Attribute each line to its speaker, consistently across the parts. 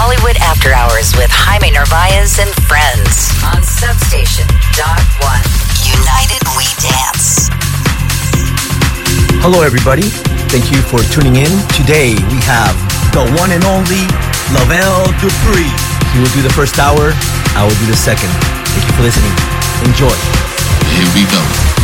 Speaker 1: Hollywood After Hours with Jaime Narvaez and friends on Substation Dot One. United We Dance.
Speaker 2: Hello, everybody. Thank you for tuning in. Today we have the one and only Lavelle Dupree. He will do the first hour. I will do the second. Thank you for listening. Enjoy.
Speaker 3: Here we go.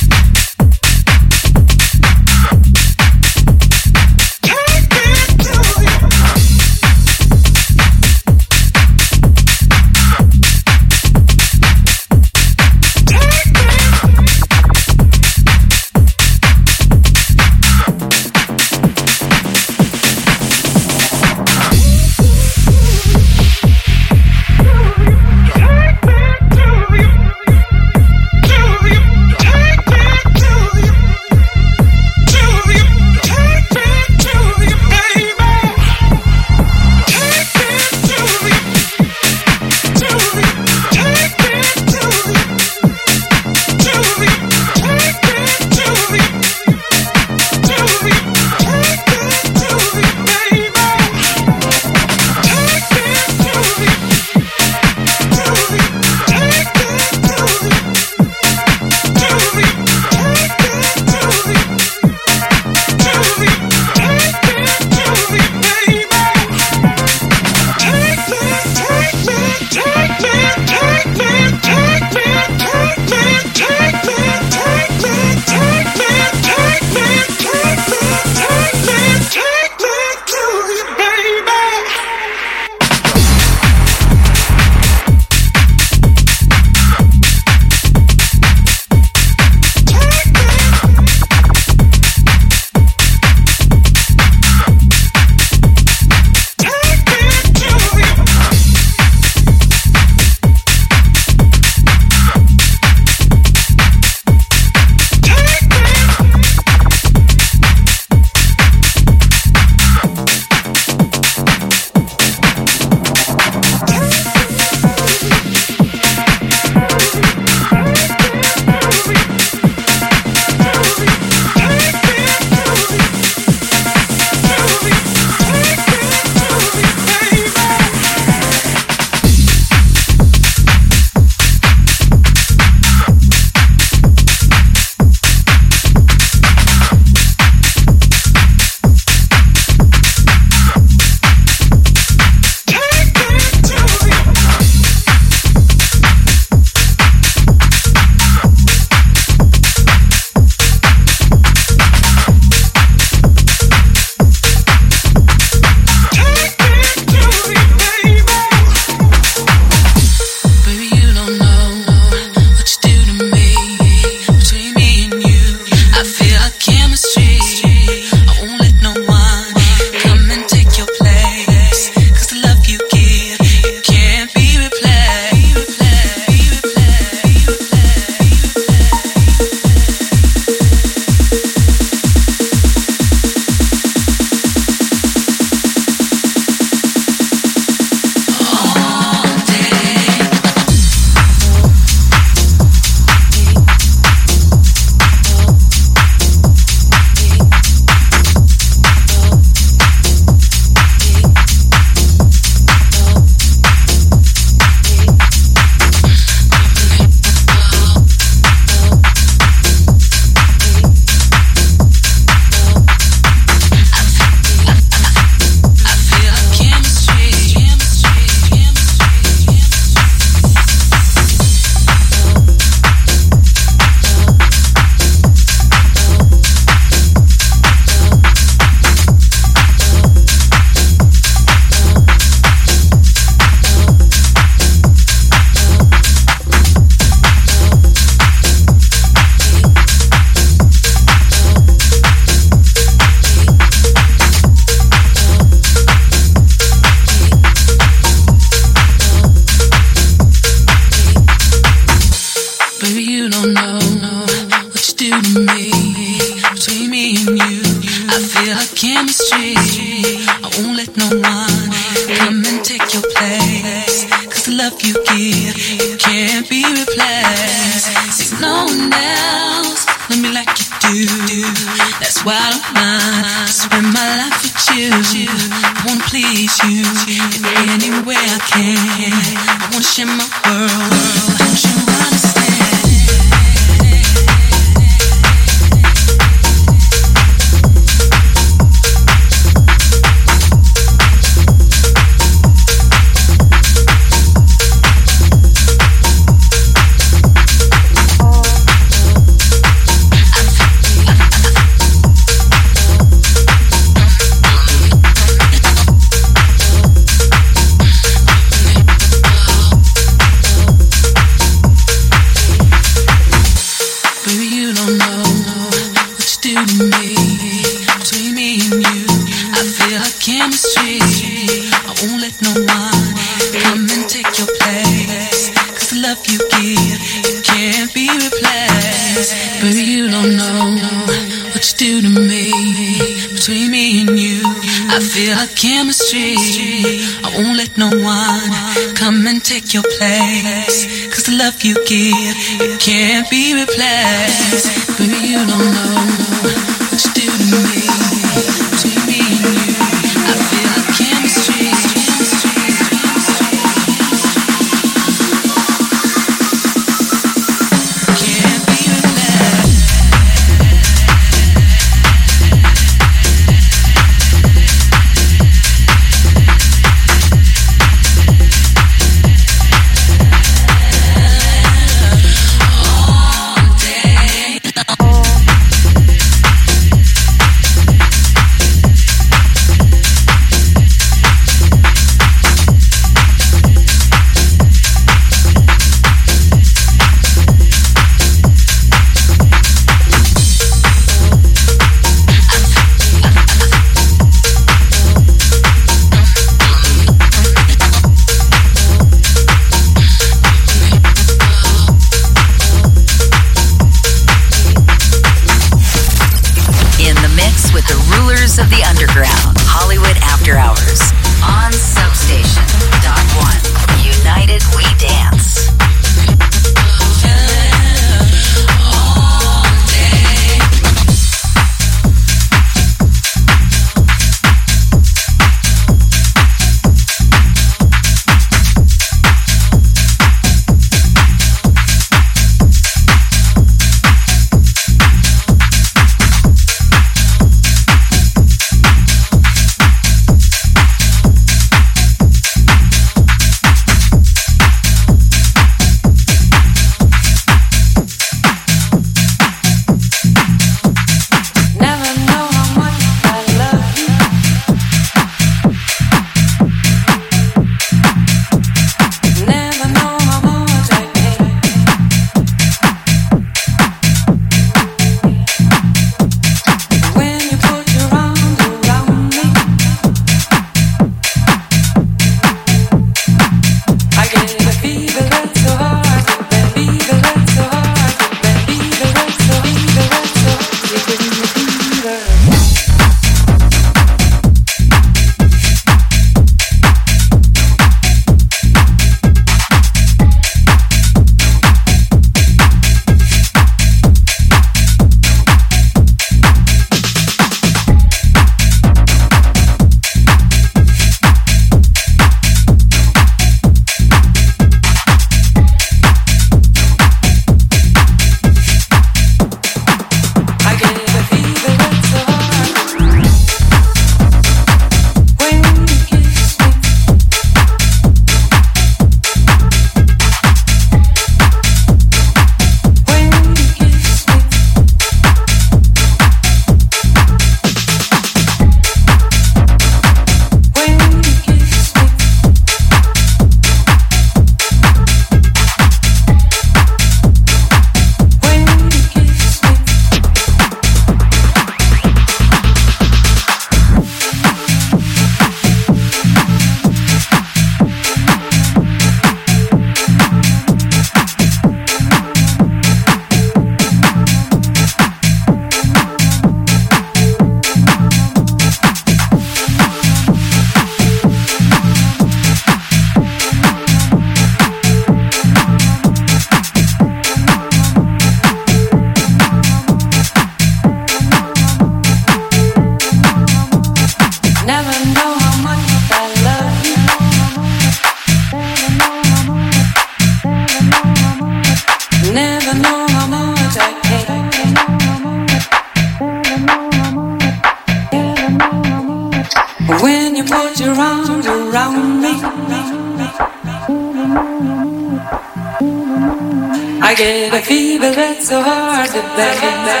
Speaker 4: I
Speaker 5: get a fever that's so hard to bear.